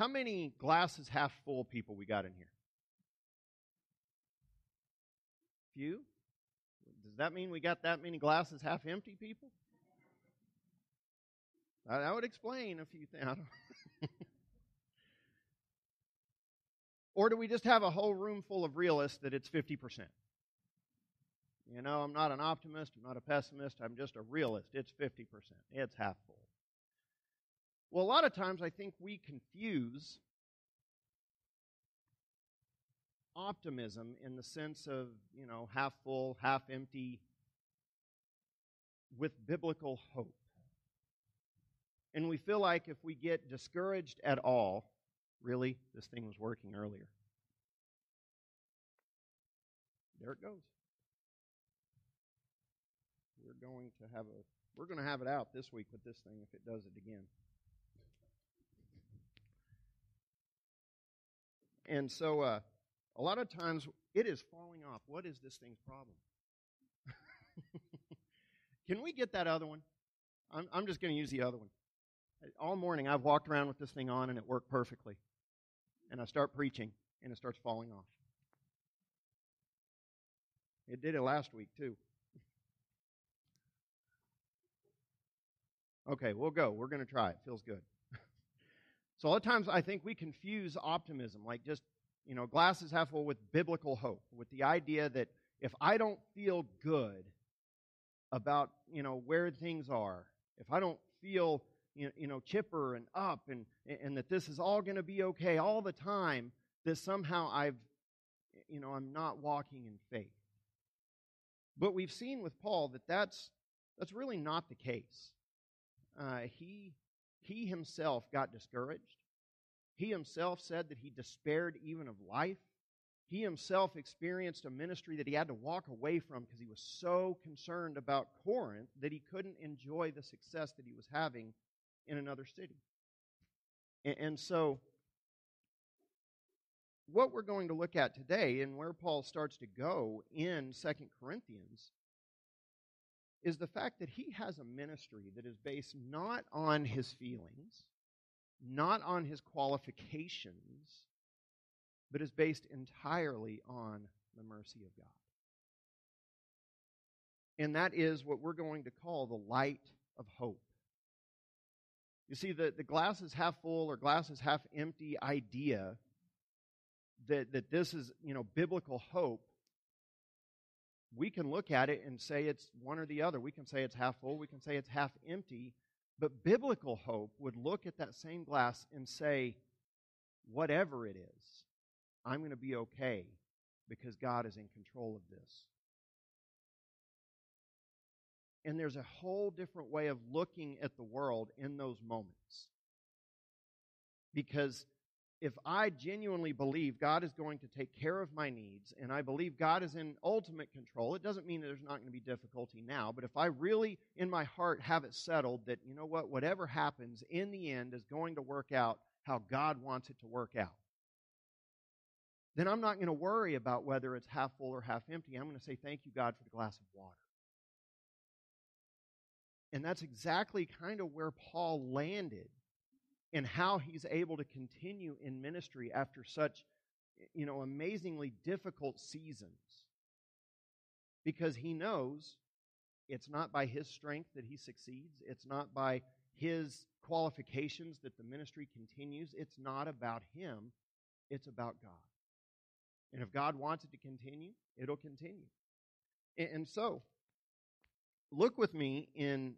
How many glasses half full people we got in here? Few? Does that mean we got that many glasses half empty people? That would explain a few things. or do we just have a whole room full of realists that it's 50%? You know, I'm not an optimist, I'm not a pessimist, I'm just a realist. It's 50%. It's half full. Well, a lot of times I think we confuse optimism in the sense of, you know, half full, half empty with biblical hope. And we feel like if we get discouraged at all, really, this thing was working earlier. There it goes. We're going to have a we're going to have it out this week with this thing if it does it again. And so uh, a lot of times it is falling off. What is this thing's problem? Can we get that other one? I'm, I'm just going to use the other one. All morning I've walked around with this thing on and it worked perfectly. And I start preaching and it starts falling off. It did it last week too. Okay, we'll go. We're going to try it. Feels good. So a lot of times I think we confuse optimism, like just, you know, glasses half full with biblical hope, with the idea that if I don't feel good about, you know, where things are, if I don't feel, you know, chipper and up and, and that this is all going to be okay all the time, that somehow I've, you know, I'm not walking in faith. But we've seen with Paul that that's, that's really not the case uh, he, he himself got discouraged. He himself said that he despaired even of life. He himself experienced a ministry that he had to walk away from because he was so concerned about Corinth that he couldn't enjoy the success that he was having in another city. And, so, what we're going to look at today and where Paul starts to go in Second Corinthians is the fact that he has a ministry that is based not on his feelings, not on his qualifications, but is based entirely on the mercy of God. And that is what we're going to call the light of hope. You see, the, the glass is half full or glass is half empty idea that, that this is, you know, biblical hope we can look at it and say it's one or the other. We can say it's half full, we can say it's half empty. But biblical hope would look at that same glass and say, whatever it is, I'm going to be okay because God is in control of this. And there's a whole different way of looking at the world in those moments. Because if I genuinely believe God is going to take care of my needs and I believe God is in ultimate control, it doesn't mean that there's not going to be difficulty now, but if I really in my heart have it settled that, you know what, whatever happens in the end is going to work out how God wants it to work out, then I'm not going to worry about whether it's half full or half empty. I'm going to say, Thank you, God, for the glass of water. And that's exactly kind of where Paul landed and how he's able to continue in ministry after such you know amazingly difficult seasons. Because he knows it's not by his strength that he succeeds it's not by his qualifications that the ministry continues it's not about him it's about god. And if god wants it to continue it'll continue. And so look with me in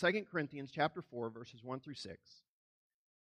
2 corinthians chapter 4 verses 1 through 6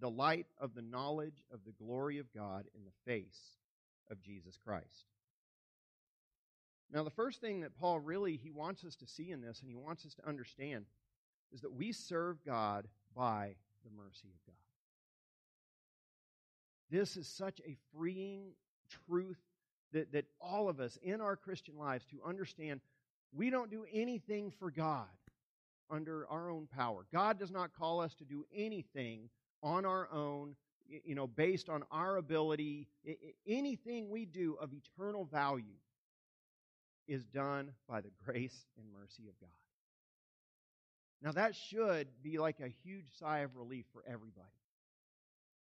the light of the knowledge of the glory of God in the face of Jesus Christ. Now, the first thing that Paul really he wants us to see in this, and he wants us to understand, is that we serve God by the mercy of God. This is such a freeing truth that, that all of us in our Christian lives to understand we don't do anything for God under our own power. God does not call us to do anything on our own, you know, based on our ability. Anything we do of eternal value is done by the grace and mercy of God. Now, that should be like a huge sigh of relief for everybody.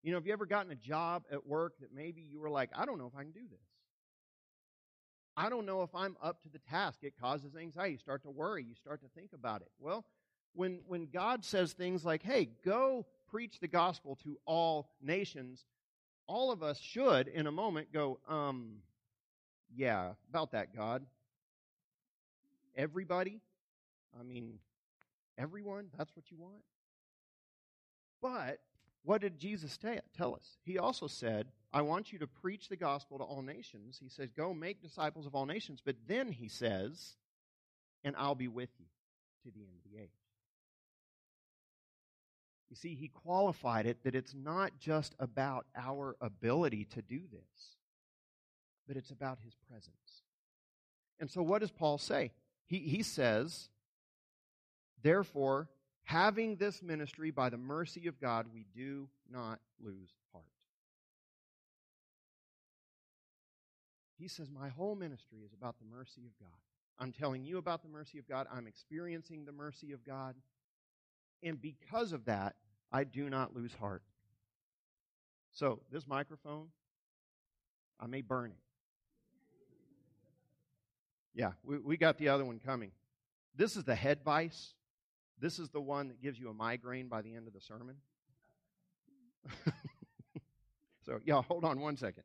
You know, have you ever gotten a job at work that maybe you were like, I don't know if I can do this? I don't know if I'm up to the task. It causes anxiety. You start to worry. You start to think about it. Well, when, when God says things like, hey, go preach the gospel to all nations, all of us should, in a moment, go, um, yeah, about that, God. Everybody? I mean, everyone? That's what you want? But what did Jesus tell us? He also said, I want you to preach the gospel to all nations. He says, Go make disciples of all nations. But then he says, And I'll be with you to the end of the age. You see, he qualified it that it's not just about our ability to do this, but it's about his presence. And so, what does Paul say? He, he says, Therefore, having this ministry by the mercy of God, we do not lose heart. He says, My whole ministry is about the mercy of God. I'm telling you about the mercy of God. I'm experiencing the mercy of God. And because of that, I do not lose heart. So, this microphone, I may burn it. Yeah, we, we got the other one coming. This is the head vice. This is the one that gives you a migraine by the end of the sermon. so, yeah, hold on one second.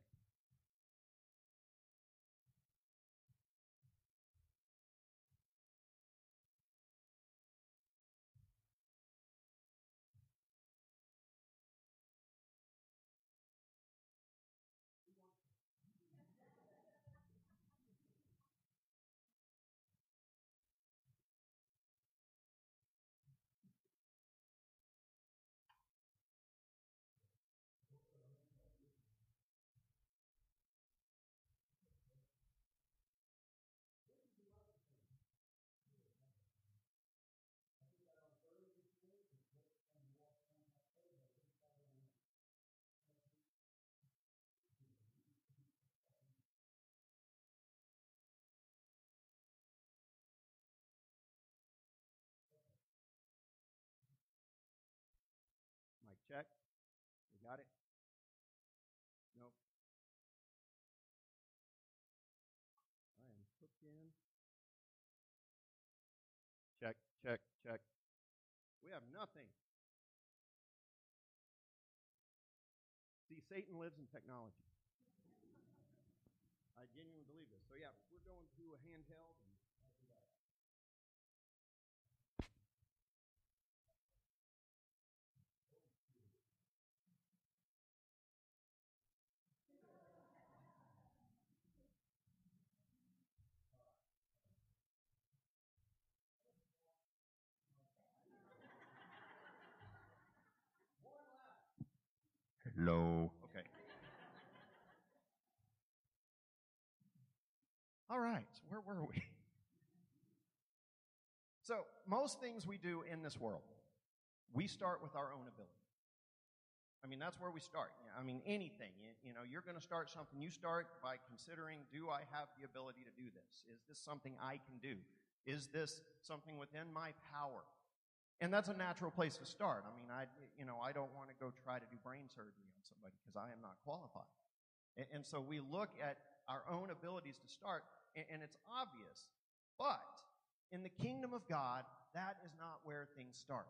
Check. We got it? Nope. I am hooked in. Check, check, check. We have nothing. See, Satan lives in technology. I genuinely believe this. So, yeah, we're going to a handheld. Low. Okay. All right, where were we? So, most things we do in this world, we start with our own ability. I mean, that's where we start. I mean, anything. You, you know, you're going to start something. You start by considering, do I have the ability to do this? Is this something I can do? Is this something within my power? And that's a natural place to start. I mean, I, you know, I don't want to go try to do brain surgery on somebody because I am not qualified. And, and, so we look at our own abilities to start, and, it's obvious. But in the kingdom of God, that is not where things start.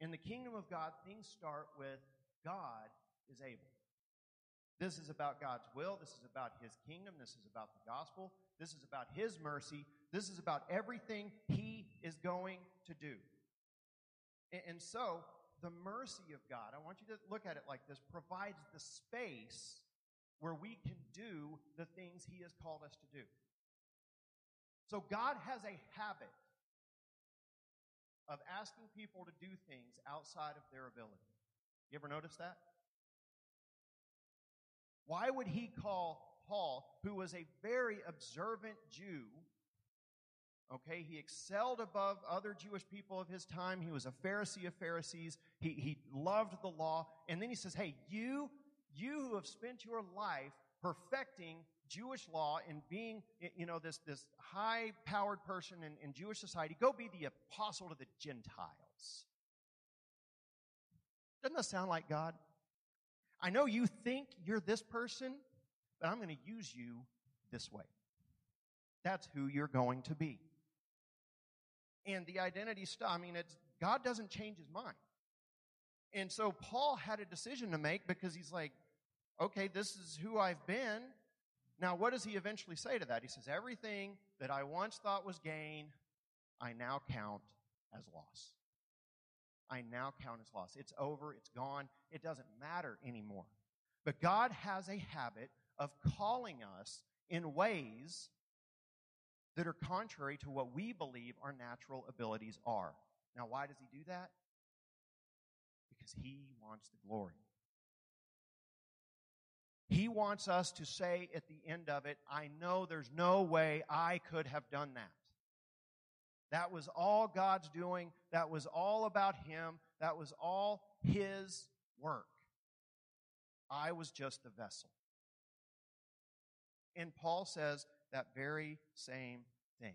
In the kingdom of God, things start with God is able. This is about God's will. This is about His kingdom. This is about the gospel. This is about His mercy. This is about everything He is going to do. And so, the mercy of God, I want you to look at it like this, provides the space where we can do the things He has called us to do. So, God has a habit of asking people to do things outside of their ability. You ever notice that? Why would he call Paul, who was a very observant Jew, okay, he excelled above other Jewish people of his time. He was a Pharisee of Pharisees. He, he loved the law. And then he says, hey, you, you who have spent your life perfecting Jewish law and being, you know, this, this high powered person in, in Jewish society, go be the apostle to the Gentiles. Doesn't that sound like God? I know you think you're this person, but I'm going to use you this way. That's who you're going to be. And the identity stuff, I mean, it's, God doesn't change his mind. And so Paul had a decision to make because he's like, okay, this is who I've been. Now, what does he eventually say to that? He says, everything that I once thought was gain, I now count as loss. I now count as loss. It's over. It's gone. It doesn't matter anymore. But God has a habit of calling us in ways that are contrary to what we believe our natural abilities are. Now, why does He do that? Because He wants the glory. He wants us to say at the end of it, I know there's no way I could have done that. That was all God's doing. That was all about Him. That was all His work. I was just the vessel. And Paul says that very same thing.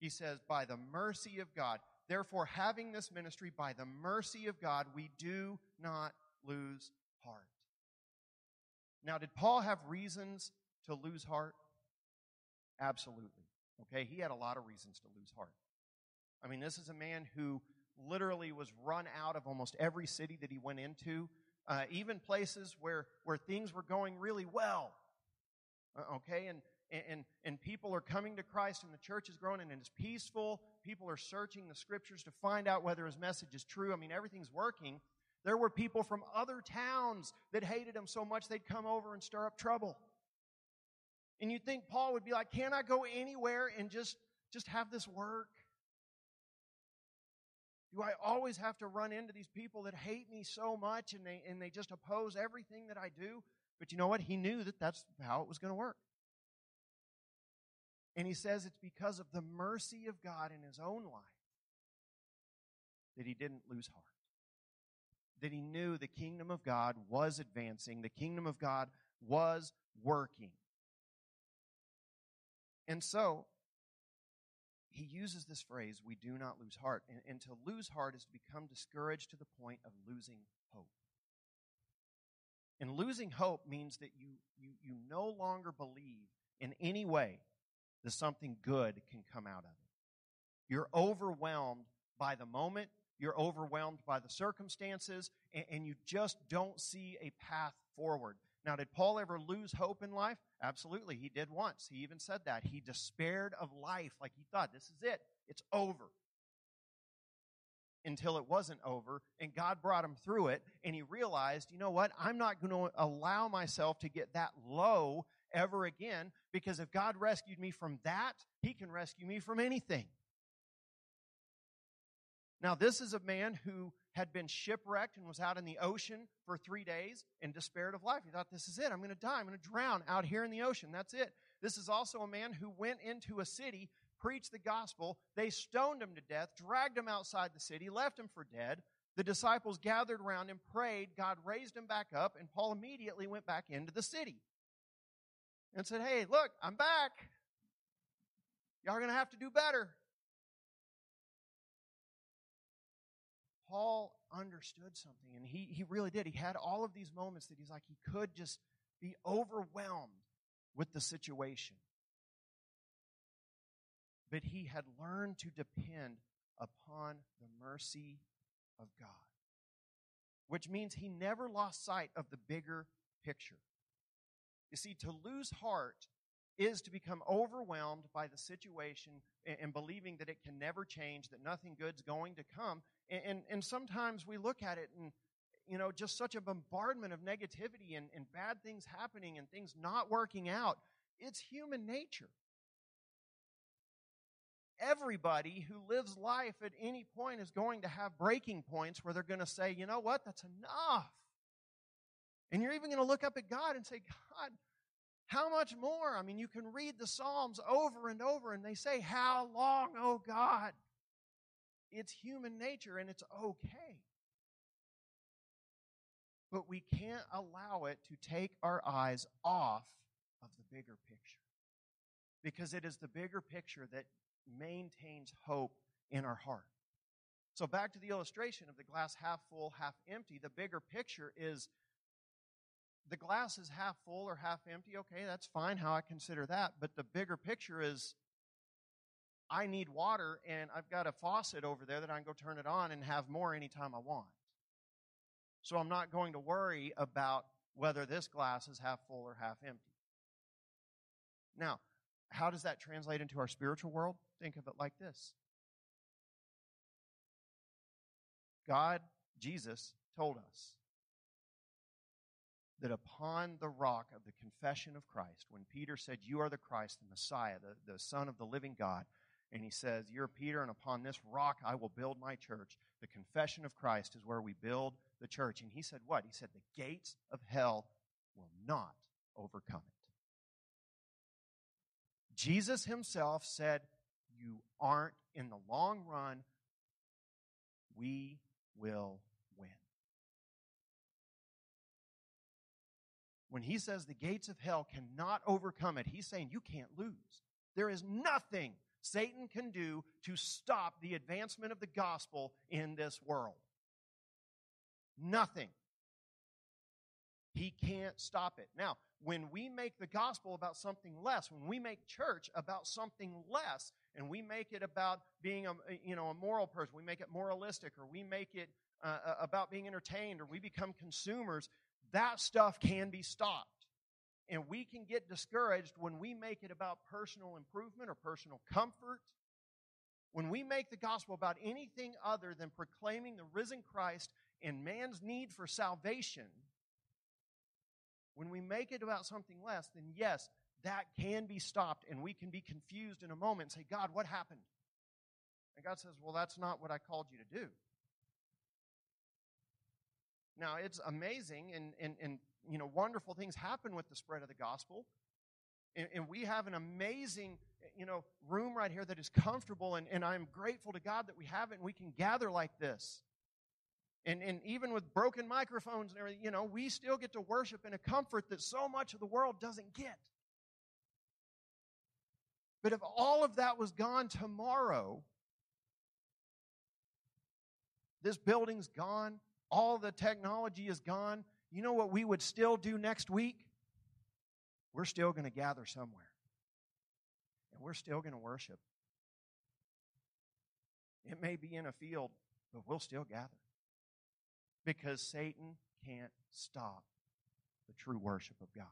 He says, by the mercy of God, therefore, having this ministry, by the mercy of God, we do not lose heart. Now, did Paul have reasons to lose heart? Absolutely. Okay, he had a lot of reasons to lose heart. I mean, this is a man who literally was run out of almost every city that he went into, uh, even places where, where things were going really well. Uh, okay, and, and, and people are coming to Christ and the church is growing and it's peaceful. People are searching the scriptures to find out whether his message is true. I mean, everything's working. There were people from other towns that hated him so much they'd come over and stir up trouble. And you'd think Paul would be like, Can't I go anywhere and just, just have this work? Do I always have to run into these people that hate me so much and they, and they just oppose everything that I do? But you know what? He knew that that's how it was going to work. And he says it's because of the mercy of God in his own life that he didn't lose heart. That he knew the kingdom of God was advancing, the kingdom of God was working. And so, he uses this phrase, we do not lose heart. And, and, to lose heart is to become discouraged to the point of losing hope. And losing hope means that you, you, you no longer believe in any way that something good can come out of it. You're overwhelmed by the moment, you're overwhelmed by the circumstances, and, and you just don't see a path forward. Now, did Paul ever lose hope in life? Absolutely, he did once. He even said that. He despaired of life, like he thought, this is it, it's over. Until it wasn't over, and God brought him through it, and he realized, you know what? I'm not going to allow myself to get that low ever again, because if God rescued me from that, he can rescue me from anything. Now, this is a man who had been shipwrecked and was out in the ocean for three days in despair of life. He thought, this is it. I'm going to die. I'm going to drown out here in the ocean. That's it. This is also a man who went into a city, preached the gospel. They stoned him to death, dragged him outside the city, left him for dead. The disciples gathered around him, prayed. God raised him back up, and Paul immediately went back into the city and said, Hey, look, I'm back. Y'all are going to have to do better. Paul understood something, and he, he really did. He had all of these moments that he's like, he could just be overwhelmed with the situation. But he had learned to depend upon the mercy of God, which means he never lost sight of the bigger picture. You see, to lose heart is to become overwhelmed by the situation and, believing that it can never change, that nothing good's going to come. And, and, and, sometimes we look at it and, you know, just such a bombardment of negativity and, and bad things happening and things not working out. It's human nature. Everybody who lives life at any point is going to have breaking points where they're going to say, you know what, that's enough. And you're even going to look up at God and say, God, how much more? I mean, you can read the Psalms over and over, and they say, How long, oh God? It's human nature, and it's okay. But we can't allow it to take our eyes off of the bigger picture. Because it is the bigger picture that maintains hope in our heart. So, back to the illustration of the glass half full, half empty, the bigger picture is the glass is half full or half empty. Okay, that's fine how I consider that. But the bigger picture is I need water and I've got a faucet over there that I can go turn it on and have more anytime I want. So I'm not going to worry about whether this glass is half full or half empty. Now, how does that translate into our spiritual world? Think of it like this God, Jesus, told us that upon the rock of the confession of Christ, when Peter said, You are the Christ, the Messiah, the, the Son of the living God, and he says, You're Peter, and upon this rock I will build my church. The confession of Christ is where we build the church. And he said, What? He said, The gates of hell will not overcome it. Jesus himself said, You aren't in the long run. We will win. when he says the gates of hell cannot overcome it, he's saying you can't lose. There is nothing Satan can do to stop the advancement of the gospel in this world. Nothing. He can't stop it. Now, when we make the gospel about something less, when we make church about something less, and we make it about being a you know a moral person, we make it moralistic, or we make it uh, about being entertained, or we become consumers, that stuff can be stopped. And we can get discouraged when we make it about personal improvement or personal comfort. When we make the gospel about anything other than proclaiming the risen Christ and man's need for salvation, when we make it about something less, then yes, that can be stopped and we can be confused in a moment and say, God, what happened? And God says, Well, that's not what I called you to do. Now, it's amazing and, and, and you know, wonderful things happen with the spread of the gospel. And, and, we have an amazing, you know, room right here that is comfortable, and, and I'm grateful to God that we have it and we can gather like this. And, and even with broken microphones and everything, you know, we still get to worship in a comfort that so much of the world doesn't get. But if all of that was gone tomorrow, this building's gone, all the technology is gone, you know what we would still do next week? We're still going to gather somewhere. And we're still going to worship. It may be in a field, but we'll still gather. Because Satan can't stop the true worship of God.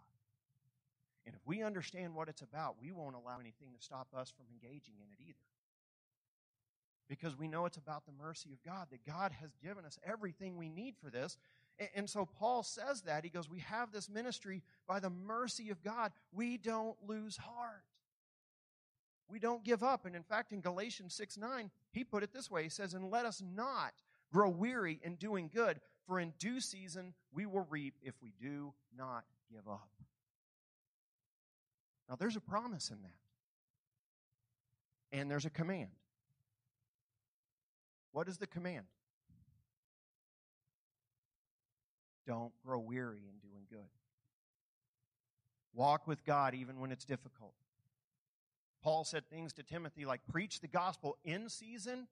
And if we understand what it's about, we won't allow anything to stop us from engaging in it either because we know it's about the mercy of God, that God has given us everything we need for this. And so Paul says that. He goes, We have this ministry by the mercy of God. We don't lose heart. We don't give up. And in fact, in Galatians 6 9, he put it this way He says, And let us not grow weary in doing good, for in due season we will reap if we do not give up. Now, there's a promise in that. And there's a command. What is the command? Don't grow weary in doing good. Walk with God even when it's difficult. Paul said things to Timothy like preach the gospel in season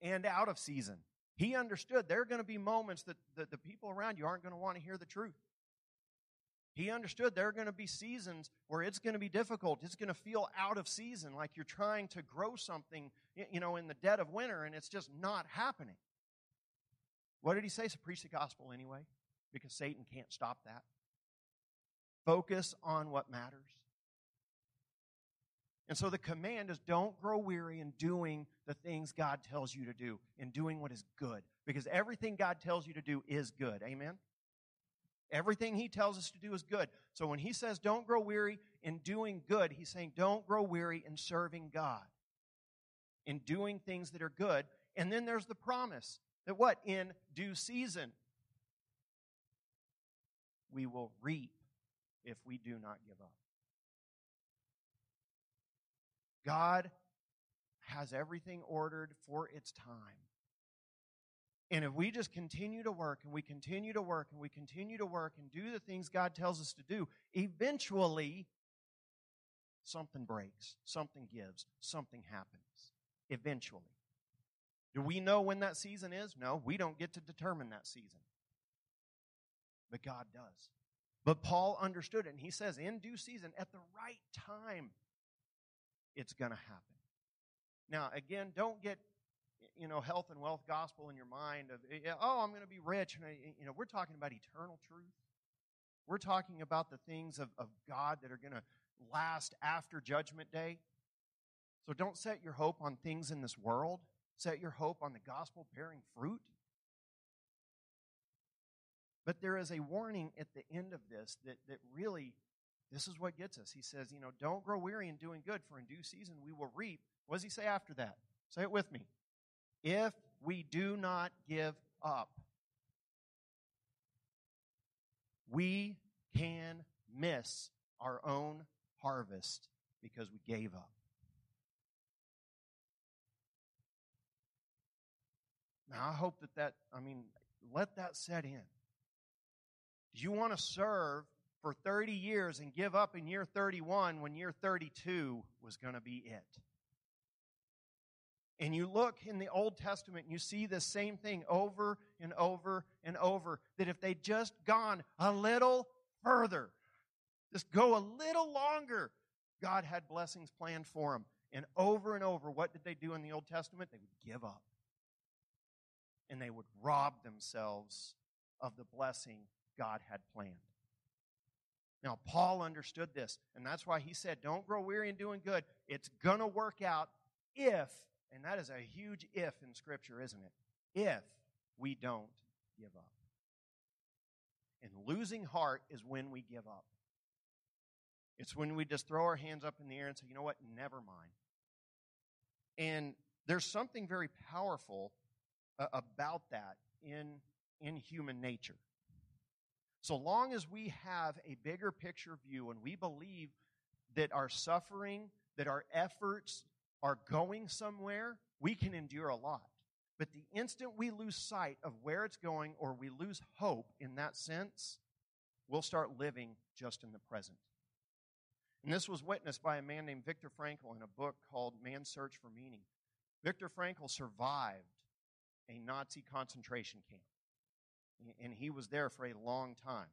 and out of season. He understood there are going to be moments that the, the people around you aren't going to want to hear the truth. He understood there are going to be seasons where it's going to be difficult. It's going to feel out of season, like you're trying to grow something, you know, in the dead of winter and it's just not happening. What did he say? So preach the gospel anyway, because Satan can't stop that. Focus on what matters. And so the command is don't grow weary in doing the things God tells you to do, in doing what is good. Because everything God tells you to do is good. Amen? Everything He tells us to do is good. So when He says don't grow weary in doing good, He's saying don't grow weary in serving God, in doing things that are good. And then there's the promise that what? In due season, we will reap if we do not give up. God has everything ordered for its time. And if we just continue to work and we continue to work and we continue to work and do the things God tells us to do, eventually something breaks, something gives, something happens. Eventually. Do we know when that season is? No, we don't get to determine that season. But God does. But Paul understood it, and he says, in due season, at the right time, it's going to happen. Now, again, don't get you know health and wealth gospel in your mind of oh i'm going to be rich and I, you know we're talking about eternal truth we're talking about the things of, of god that are going to last after judgment day so don't set your hope on things in this world set your hope on the gospel bearing fruit but there is a warning at the end of this that, that really this is what gets us. He says, you know, don't grow weary in doing good, for in due season we will reap. What does he say after that? Say it with me. If we do not give up, we can miss our own harvest because we gave up. Now, I hope that that, I mean, let that set in. You want to serve for 30 years and give up in year 31 when year 32 was going to be it. And you look in the Old Testament and you see the same thing over and over and over that if they'd just gone a little further, just go a little longer, God had blessings planned for them. And over and over, what did they do in the Old Testament? They would give up. And they would rob themselves of the blessing God had planned. Now, Paul understood this, and that's why he said, Don't grow weary in doing good. It's going to work out if, and that is a huge if in Scripture, isn't it? If we don't give up. And losing heart is when we give up. It's when we just throw our hands up in the air and say, You know what? Never mind. And there's something very powerful uh, about that in, in human nature. So long as we have a bigger picture view and we believe that our suffering, that our efforts are going somewhere, we can endure a lot. But the instant we lose sight of where it's going or we lose hope in that sense, we'll start living just in the present. And this was witnessed by a man named Viktor Frankl in a book called Man's Search for Meaning. Viktor Frankl survived a Nazi concentration camp and he was there for a long time.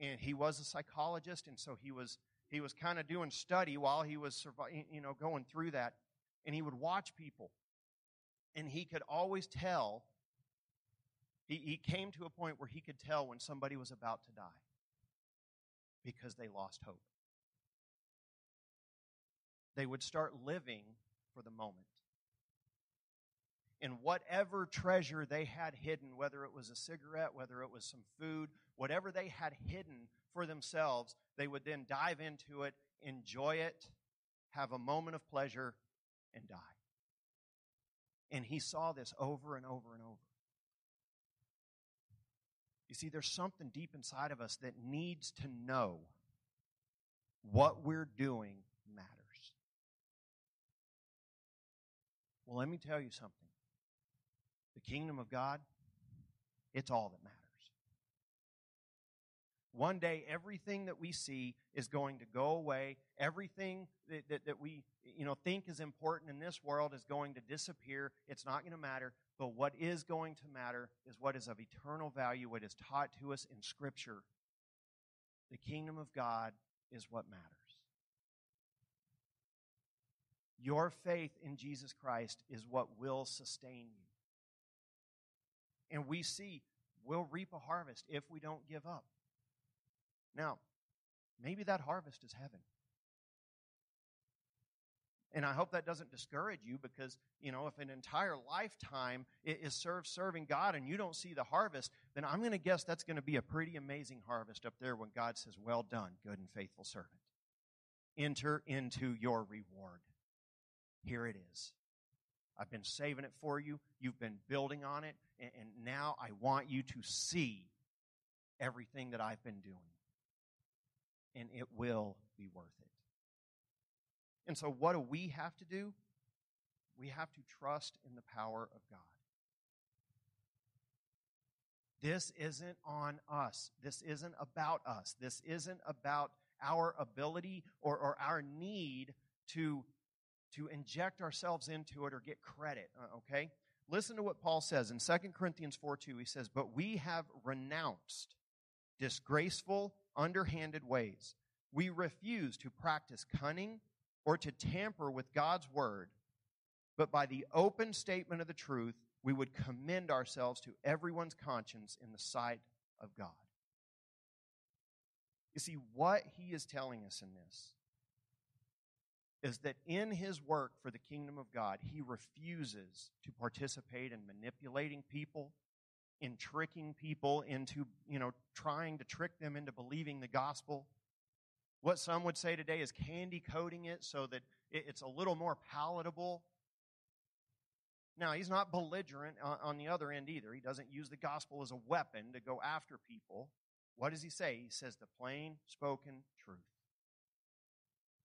And he was a psychologist, and so he was he was kind of doing study while he was you know going through that, and he would watch people, and he could always tell. He, he came to a point where he could tell when somebody was about to die because they lost hope. They would start living for the moment and whatever treasure they had hidden, whether it was a cigarette, whether it was some food, whatever they had hidden for themselves, they would then dive into it, enjoy it, have a moment of pleasure, and die. And he saw this over and over and over. You see, there's something deep inside of us that needs to know what we're doing matters. Well, let me tell you something kingdom of God, it's all that matters. One day, everything that we see is going to go away. Everything that, that, that, we you know, think is important in this world is going to disappear. It's not going to matter. But what is going to matter is what is of eternal value, what is taught to us in Scripture. The kingdom of God is what matters. Your faith in Jesus Christ is what will sustain you. And we see we'll reap a harvest if we don't give up. Now, maybe that harvest is heaven. And I hope that doesn't discourage you because, you know, if an entire lifetime is served serving God and you don't see the harvest, then I'm going to guess that's going to be a pretty amazing harvest up there when God says, Well done, good and faithful servant. Enter into your reward. Here it is. I've been saving it for you. You've been building on it. And now I want you to see everything that I've been doing. And it will be worth it. And so, what do we have to do? We have to trust in the power of God. This isn't on us. This isn't about us. This isn't about our ability or, or our need to, to inject ourselves into it or get credit, uh, okay? Listen to what Paul says in 2 Corinthians 4 2. He says, But we have renounced disgraceful, underhanded ways. We refuse to practice cunning or to tamper with God's word, but by the open statement of the truth, we would commend ourselves to everyone's conscience in the sight of God. You see, what he is telling us in this is that in his work for the kingdom of God, he refuses to participate in manipulating people, in tricking people into, you know, trying to trick them into believing the gospel what some would say today is candy coating it so that it's a little more palatable. Now, he's not belligerent on the other end either. He doesn't use the gospel as a weapon to go after people. What does he say? He says the plain spoken truth.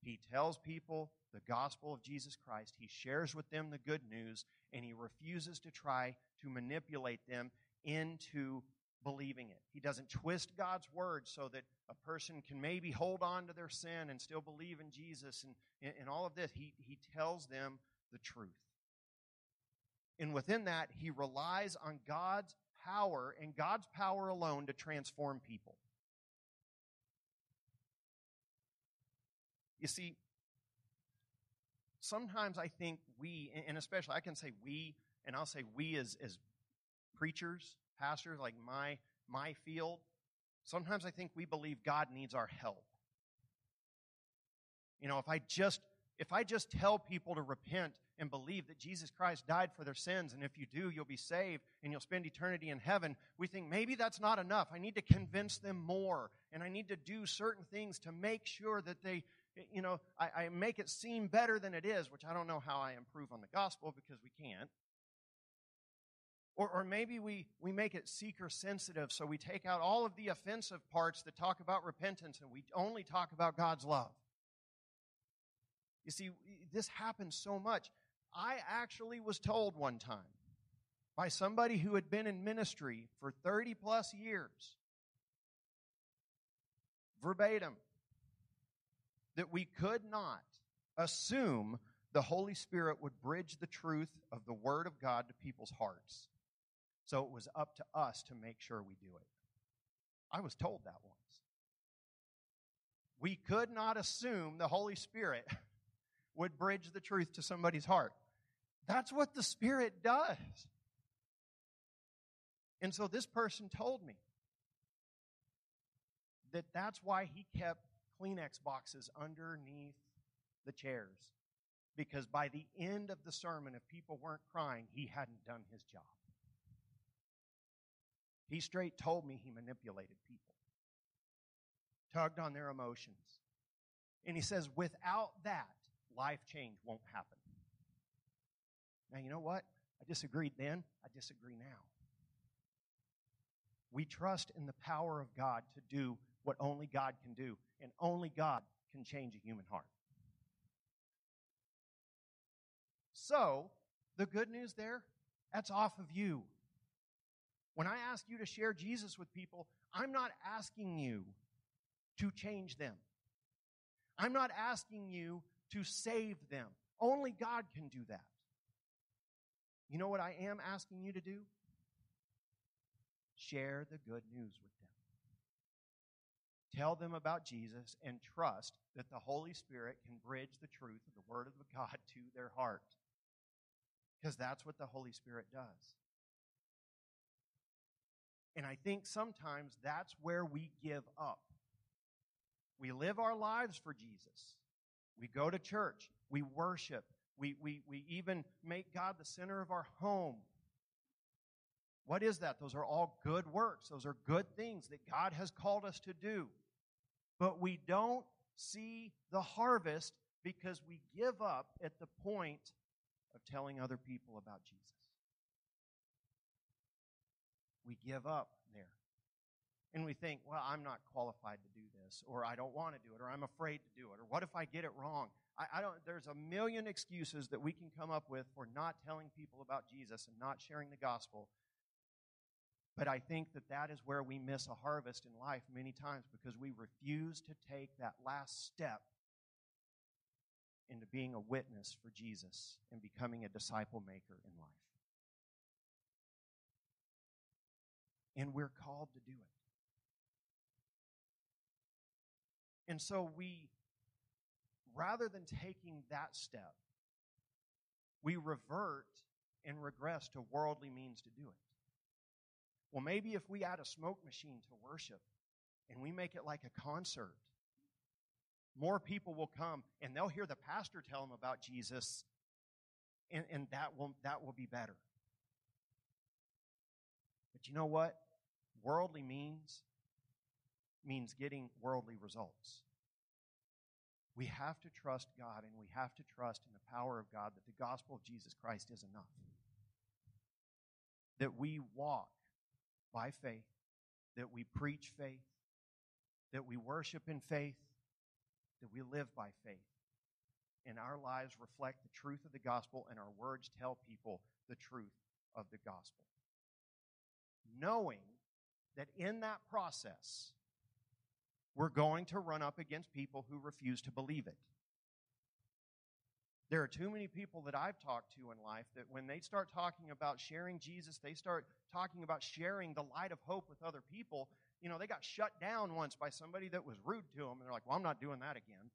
He tells people the gospel of Jesus Christ. He shares with them the good news, and he refuses to try to manipulate them into believing it. He doesn't twist God's word so that a person can maybe hold on to their sin and still believe in Jesus and, and all of this. He, he tells them the truth. And within that, he relies on God's power and God's power alone to transform people. You see, sometimes I think we, and especially I can say we, and I'll say we as, as preachers, pastors, like my my field, sometimes I think we believe God needs our help. You know, if I just if I just tell people to repent and believe that Jesus Christ died for their sins, and if you do, you'll be saved and you'll spend eternity in heaven, we think maybe that's not enough. I need to convince them more, and I need to do certain things to make sure that they, you know, I, I make it seem better than it is, which I don't know how I improve on the gospel because we can't. Or, or maybe we, we make it seeker sensitive, so we take out all of the offensive parts that talk about repentance and we only talk about God's love. You see, this happens so much. I actually was told one time by somebody who had been in ministry for 30 plus years, verbatim, that we could not assume the Holy Spirit would bridge the truth of the Word of God to people's hearts. So it was up to us to make sure we do it. I was told that once. We could not assume the Holy Spirit would bridge the truth to somebody's heart. That's what the Spirit does. And so this person told me that that's why he kept Kleenex boxes underneath the chairs. Because by the end of the sermon, if people weren't crying, he hadn't done his job. He straight told me he manipulated people, tugged on their emotions. And he says, without that, life change won't happen. Now, you know what? I disagreed then, I disagree now. We trust in the power of God to do what only God can do, and only God can change a human heart. So, the good news there, that's off of you. When I ask you to share Jesus with people, I'm not asking you to change them. I'm not asking you to save them. Only God can do that. You know what I am asking you to do? Share the good news with them. Tell them about Jesus and trust that the Holy Spirit can bridge the truth of the Word of God to their heart. Because that's what the Holy Spirit does. And I think sometimes that's where we give up. We live our lives for Jesus. We go to church. We worship. We, we, we even make God the center of our home. What is that? Those are all good works. Those are good things that God has called us to do. But we don't see the harvest because we give up at the point of telling other people about Jesus. We give up there. And we think, well, I'm not qualified to do this, or I don't want to do it, or I'm afraid to do it, or what if I get it wrong? I, I don't, there's a million excuses that we can come up with for not telling people about Jesus and not sharing the gospel. But I think that that is where we miss a harvest in life many times because we refuse to take that last step into being a witness for Jesus and becoming a disciple maker in life. And we're called to do it. And so we, rather than taking that step, we revert and regress to worldly means to do it. Well, maybe if we add a smoke machine to worship and we make it like a concert, more people will come and they'll hear the pastor tell them about Jesus, and, and that will that will be better. But you know what? Worldly means means getting worldly results. We have to trust God and we have to trust in the power of God that the gospel of Jesus Christ is enough. That we walk by faith, that we preach faith, that we worship in faith, that we live by faith. And our lives reflect the truth of the gospel, and our words tell people the truth of the gospel. Knowing that in that process, we're going to run up against people who refuse to believe it. There are too many people that I've talked to in life that when they start talking about sharing Jesus, they start talking about sharing the light of hope with other people. You know, they got shut down once by somebody that was rude to them, and they're like, well, I'm not doing that again.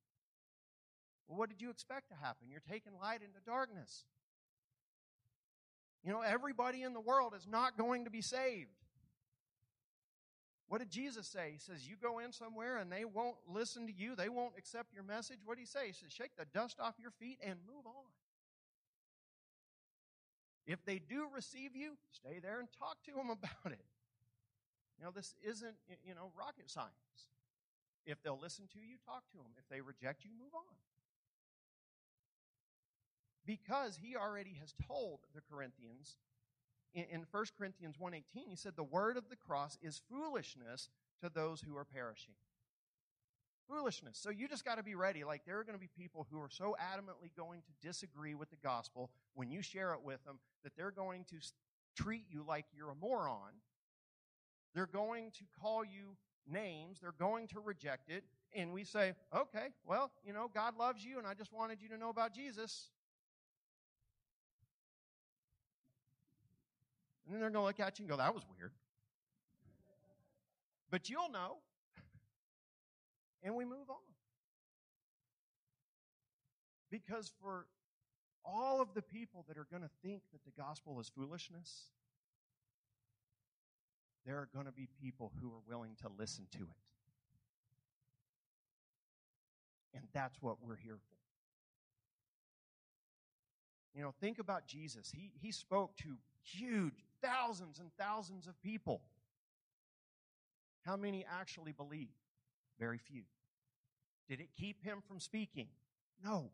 Well, what did you expect to happen? You're taking light into darkness. You know, everybody in the world is not going to be saved. What did Jesus say? He says, You go in somewhere and they won't listen to you, they won't accept your message. What did he say? He says, Shake the dust off your feet and move on. If they do receive you, stay there and talk to them about it. You know, this isn't, you know, rocket science. If they'll listen to you, talk to them. If they reject you, move on. Because he already has told the Corinthians in, in 1 Corinthians 1.18, he said, the word of the cross is foolishness to those who are perishing. Foolishness. So you just got to be ready. Like there are going to be people who are so adamantly going to disagree with the gospel when you share it with them that they're going to treat you like you're a moron. They're going to call you names. They're going to reject it. And we say, okay, well, you know, God loves you and I just wanted you to know about Jesus. And then they're going to look at you and go, that was weird. But you'll know. And we move on. Because for all of the people that are going to think that the gospel is foolishness, there are going to be people who are willing to listen to it. And that's what we're here for. You know, think about Jesus. He, he spoke to huge, thousands and thousands of people. How many actually believed? Very few. Did it keep him from speaking? No.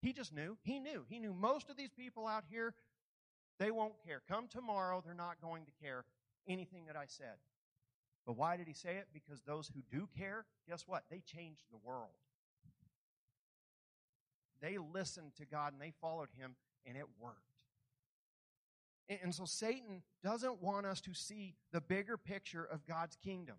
He just knew. He knew. He knew most of these people out here, they won't care. Come tomorrow, they're not going to care anything that I said. But why did he say it? Because those who do care, guess what? They changed the world. They listened to God and they followed him, and it worked. And so Satan doesn't want us to see the bigger picture of God's kingdom.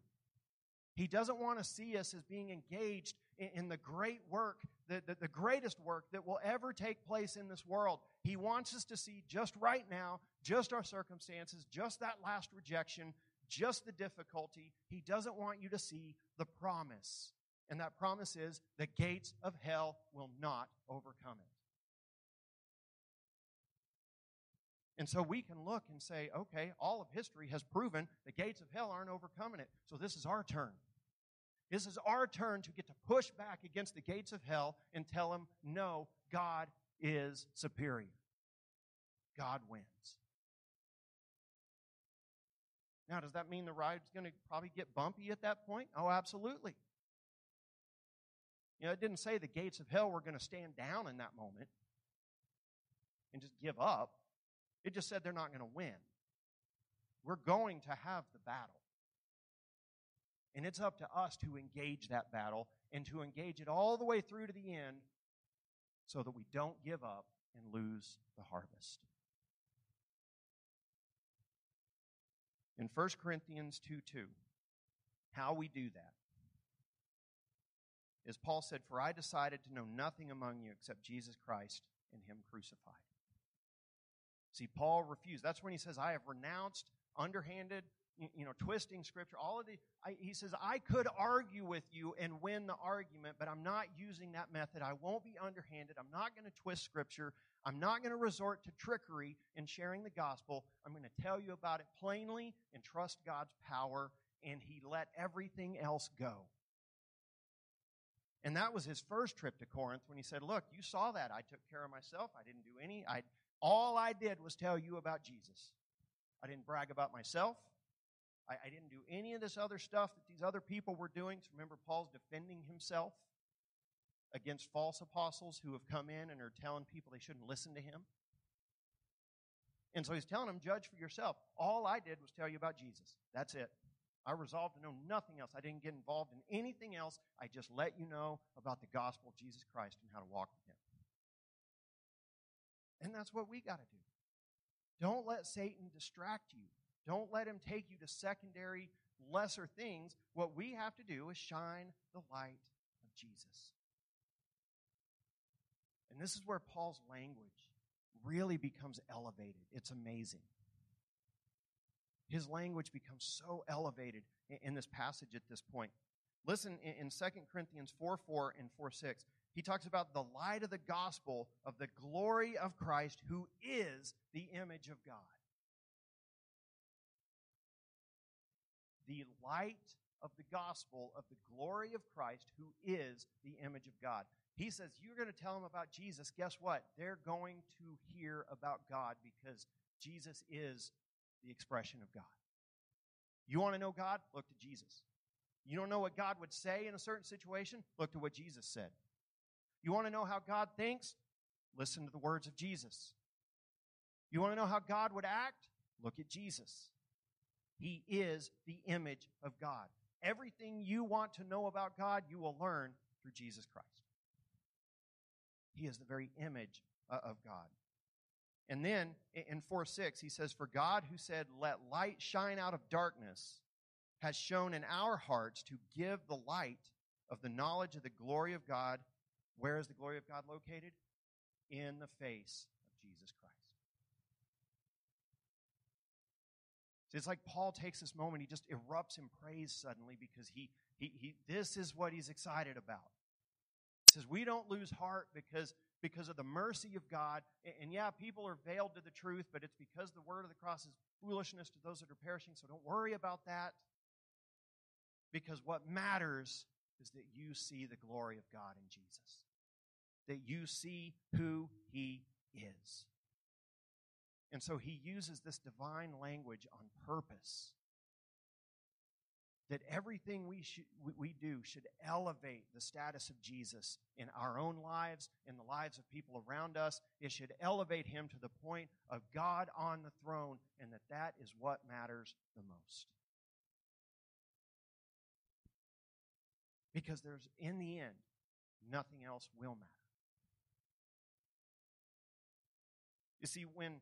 He doesn't want to see us as being engaged in, the great work, the, the, the greatest work that will ever take place in this world. He wants us to see just right now, just our circumstances, just that last rejection, just the difficulty. He doesn't want you to see the promise. And that promise is the gates of hell will not overcome it. And so we can look and say, okay, all of history has proven the gates of hell aren't overcoming it. So this is our turn. This is our turn to get to push back against the gates of hell and tell them, no, God is superior. God wins. Now, does that mean the ride's going to probably get bumpy at that point? Oh, absolutely. You know, it didn't say the gates of hell were going to stand down in that moment and just give up. It just said they're not going to win. We're going to have the battle. And it's up to us to engage that battle and to engage it all the way through to the end so that we don't give up and lose the harvest. In 1 Corinthians 2 2, how we do that is Paul said, For I decided to know nothing among you except Jesus Christ and Him crucified. See, Paul refused. That's when he says, I have renounced underhanded, you know, twisting scripture. All of the, I, he says, I could argue with you and win the argument, but I'm not using that method. I won't be underhanded. I'm not going to twist scripture. I'm not going to resort to trickery in sharing the gospel. I'm going to tell you about it plainly and trust God's power. And he let everything else go. And that was his first trip to Corinth when he said, Look, you saw that. I took care of myself. I didn't do any. I, all I did was tell you about Jesus. I didn't brag about myself. I, I didn't do any of this other stuff that these other people were doing. So remember, Paul's defending himself against false apostles who have come in and are telling people they shouldn't listen to him. And so he's telling them, judge for yourself. All I did was tell you about Jesus. That's it. I resolved to know nothing else. I didn't get involved in anything else. I just let you know about the gospel of Jesus Christ and how to walk with. And that's what we got to do. Don't let Satan distract you. Don't let him take you to secondary, lesser things. What we have to do is shine the light of Jesus. And this is where Paul's language really becomes elevated. It's amazing. His language becomes so elevated in this passage at this point. Listen in 2 Corinthians 4 4 and 4 6. He talks about the light of the gospel of the glory of Christ, who is the image of God. The light of the gospel of the glory of Christ, who is the image of God. He says, You're going to tell them about Jesus. Guess what? They're going to hear about God because Jesus is the expression of God. You want to know God? Look to Jesus. You don't know what God would say in a certain situation? Look to what Jesus said. You want to know how God thinks? Listen to the words of Jesus. You want to know how God would act? Look at Jesus. He is the image of God. Everything you want to know about God, you will learn through Jesus Christ. He is the very image of God. And then in 4 6, he says, For God who said, Let light shine out of darkness, has shone in our hearts to give the light of the knowledge of the glory of God. Where is the glory of God located? In the face of Jesus Christ. It's like Paul takes this moment, he just erupts in praise suddenly because he, he, he this is what he's excited about. He says, We don't lose heart because because of the mercy of God. And yeah, people are veiled to the truth, but it's because the word of the cross is foolishness to those that are perishing. So don't worry about that. Because what matters is that you see the glory of God in Jesus, that you see who He is. And so He uses this divine language on purpose that everything we, we do should elevate the status of Jesus in our own lives, in the lives of people around us. It should elevate him to the point of God on the throne, and that that is what matters the most. Because there's, in the end, nothing else will matter. You see, when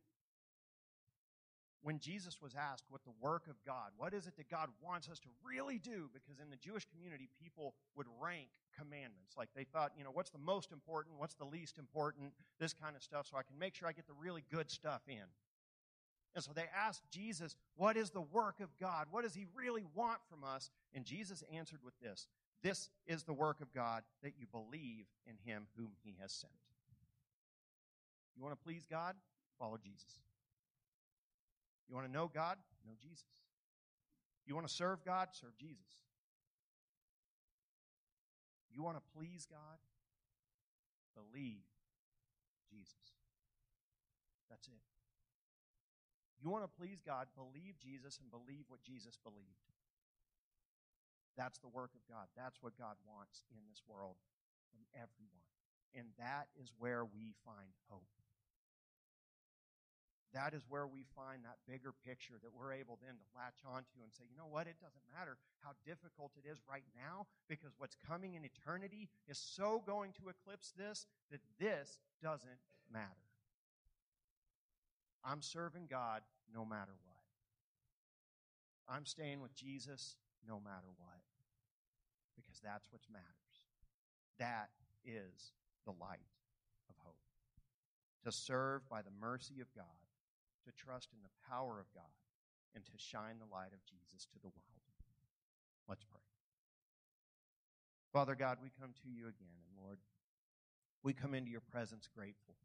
when Jesus was asked what the work of God, what is it that God wants us to really do? Because in the Jewish community, people would rank commandments. Like they thought, you know, what's the most important? What's the least important? This kind of stuff, so I can make sure I get the really good stuff in. And so they asked Jesus, what is the work of God? What does he really want from us? And Jesus answered with this This is the work of God, that you believe in him whom he has sent. You want to please God? Follow Jesus. You want to know God? Know Jesus. You want to serve God? Serve Jesus. You want to please God? Believe Jesus. That's it. You want to please God, believe Jesus and believe what Jesus believed. That's the work of God. That's what God wants in this world from everyone. And that is where we find hope. That is where we find that bigger picture that we're able then to latch onto and say, you know what? It doesn't matter how difficult it is right now because what's coming in eternity is so going to eclipse this that this doesn't matter. I'm serving God no matter what. I'm staying with Jesus no matter what because that's what matters. That is the light of hope. To serve by the mercy of God, to trust in the power of God, and to shine the light of Jesus to the world. Let's pray. Father God, we come to you again, and Lord, we come into your presence grateful.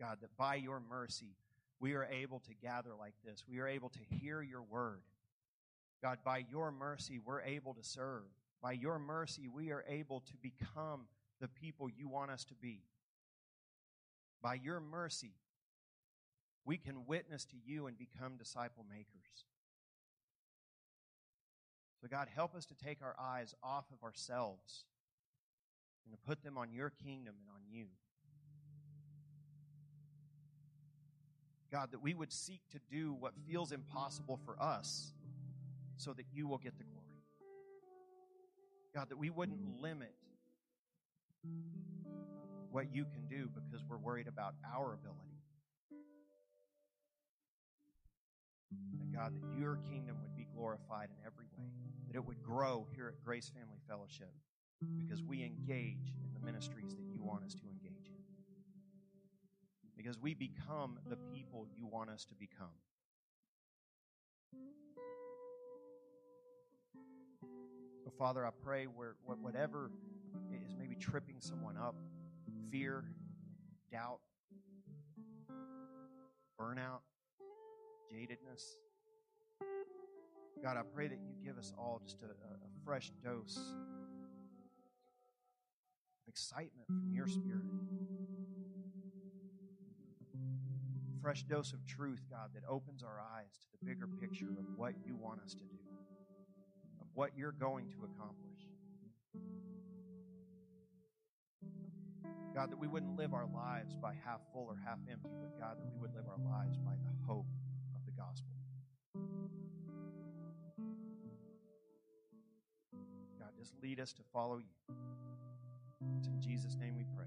God, that by your mercy, we are able to gather like this. We are able to hear your word. God, by your mercy, we're able to serve. By your mercy, we are able to become the people you want us to be. By your mercy, we can witness to you and become disciple makers. So, God, help us to take our eyes off of ourselves and to put them on your kingdom and on you. God, that we would seek to do what feels impossible for us so that you will get the glory. God, that we wouldn't limit what you can do because we're worried about our ability. That God, that your kingdom would be glorified in every way, that it would grow here at Grace Family Fellowship because we engage in the ministries that you want us to engage in. Because we become the people you want us to become. So, Father, I pray where whatever is maybe tripping someone up, fear, doubt, burnout, jadedness. God, I pray that you give us all just a, a fresh dose of excitement from your spirit. Fresh dose of truth, God, that opens our eyes to the bigger picture of what you want us to do, of what you're going to accomplish. God, that we wouldn't live our lives by half full or half empty, but God, that we would live our lives by the hope just lead us to follow you. It's in Jesus' name we pray.